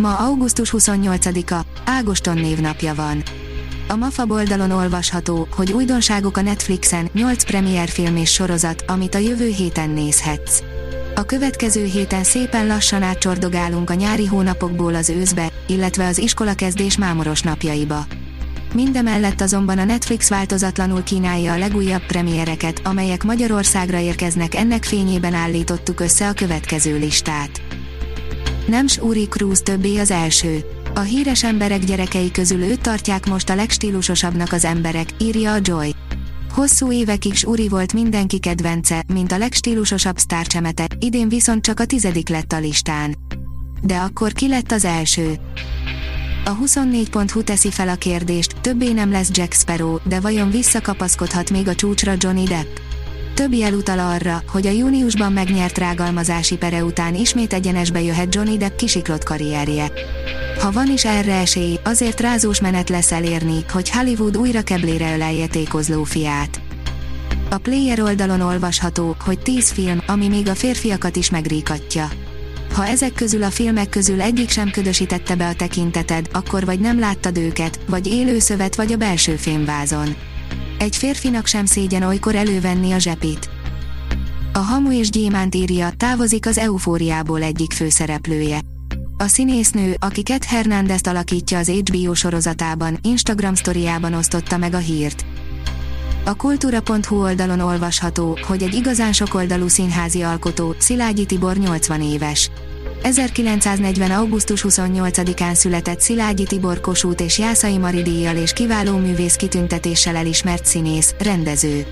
Ma augusztus 28-a, Ágoston névnapja van. A MAFA oldalon olvasható, hogy újdonságok a Netflixen, 8 film és sorozat, amit a jövő héten nézhetsz. A következő héten szépen lassan átcsordogálunk a nyári hónapokból az őszbe, illetve az iskolakezdés mámoros napjaiba. Mindemellett azonban a Netflix változatlanul kínálja a legújabb premiereket, amelyek Magyarországra érkeznek ennek fényében állítottuk össze a következő listát. Nem Uri Cruz többé az első. A híres emberek gyerekei közül őt tartják most a legstílusosabbnak az emberek, írja a Joy. Hosszú évekig Uri volt mindenki kedvence, mint a legstílusosabb sztárcsemete, idén viszont csak a tizedik lett a listán. De akkor ki lett az első? A 24.hu teszi fel a kérdést, többé nem lesz Jack Sparrow, de vajon visszakapaszkodhat még a csúcsra Johnny Depp? Több jel utal arra, hogy a júniusban megnyert rágalmazási pere után ismét egyenesbe jöhet Johnny Depp kisiklott karrierje. Ha van is erre esély, azért rázós menet lesz elérni, hogy Hollywood újra keblére ölelje tékozló fiát. A Player oldalon olvasható, hogy 10 film, ami még a férfiakat is megríkatja. Ha ezek közül a filmek közül egyik sem ködösítette be a tekinteted, akkor vagy nem láttad őket, vagy élőszövet vagy a belső filmvázon. Egy férfinak sem szégyen olykor elővenni a zsepit. A Hamu és Gyémánt írja, távozik az eufóriából egyik főszereplője. A színésznő, aki Cat Hernandez alakítja az HBO sorozatában, Instagram sztoriában osztotta meg a hírt. A kultúra.hu oldalon olvasható, hogy egy igazán sokoldalú színházi alkotó, Szilágyi Tibor 80 éves. 1940. augusztus 28-án született Szilágyi Tibor Kossuth és Jászai Mari díjjal és kiváló művész kitüntetéssel elismert színész, rendező.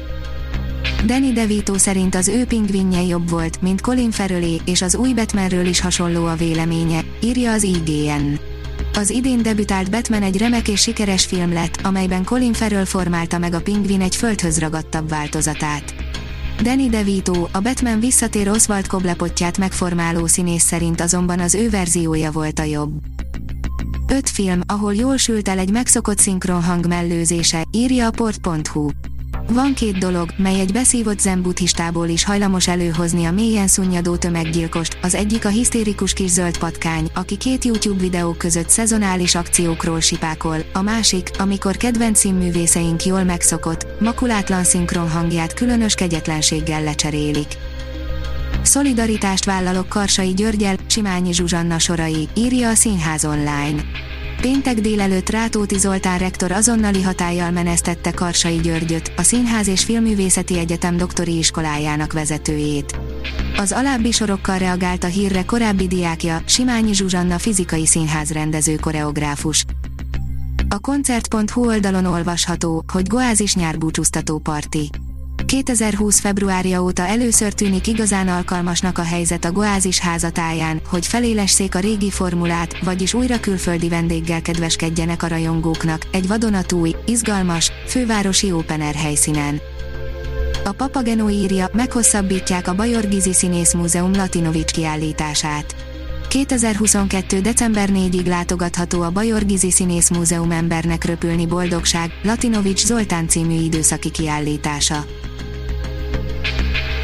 Danny DeVito szerint az ő pingvinje jobb volt, mint Colin Farrellé, és az új Batmanről is hasonló a véleménye, írja az IGN. Az idén debütált Batman egy remek és sikeres film lett, amelyben Colin Farrell formálta meg a pingvin egy földhöz ragadtabb változatát. Danny DeVito, a Batman visszatér Oswald Koblepotját megformáló színész szerint azonban az ő verziója volt a jobb. Öt film, ahol jól sült el egy megszokott szinkronhang mellőzése, írja a port.hu. Van két dolog, mely egy beszívott zen buddhistából is hajlamos előhozni a mélyen szunnyadó tömeggyilkost, az egyik a hisztérikus kis zöld patkány, aki két YouTube videó között szezonális akciókról sipákol, a másik, amikor kedvenc színművészeink jól megszokott, makulátlan szinkron hangját különös kegyetlenséggel lecserélik. Szolidaritást vállalok Karsai Györgyel, Simányi Zsuzsanna sorai, írja a Színház online. Péntek délelőtt Rátóti Zoltán rektor azonnali hatállyal menesztette Karsai Györgyöt, a Színház és Filművészeti Egyetem doktori iskolájának vezetőjét. Az alábbi sorokkal reagált a hírre korábbi diákja, Simányi Zsuzsanna fizikai színház rendező koreográfus. A koncert.hu oldalon olvasható, hogy Goázis nyárbúcsúztató parti. 2020. februárja óta először tűnik igazán alkalmasnak a helyzet a Goázis házatáján, hogy felélesszék a régi formulát, vagyis újra külföldi vendéggel kedveskedjenek a rajongóknak, egy vadonatúj, izgalmas, fővárosi open helyszínen. A Papageno írja, meghosszabbítják a Bajor Gizi Színész Múzeum Latinovics kiállítását. 2022. december 4-ig látogatható a Bajor Gizi Színész Múzeum embernek röpülni boldogság, Latinovics Zoltán című időszaki kiállítása.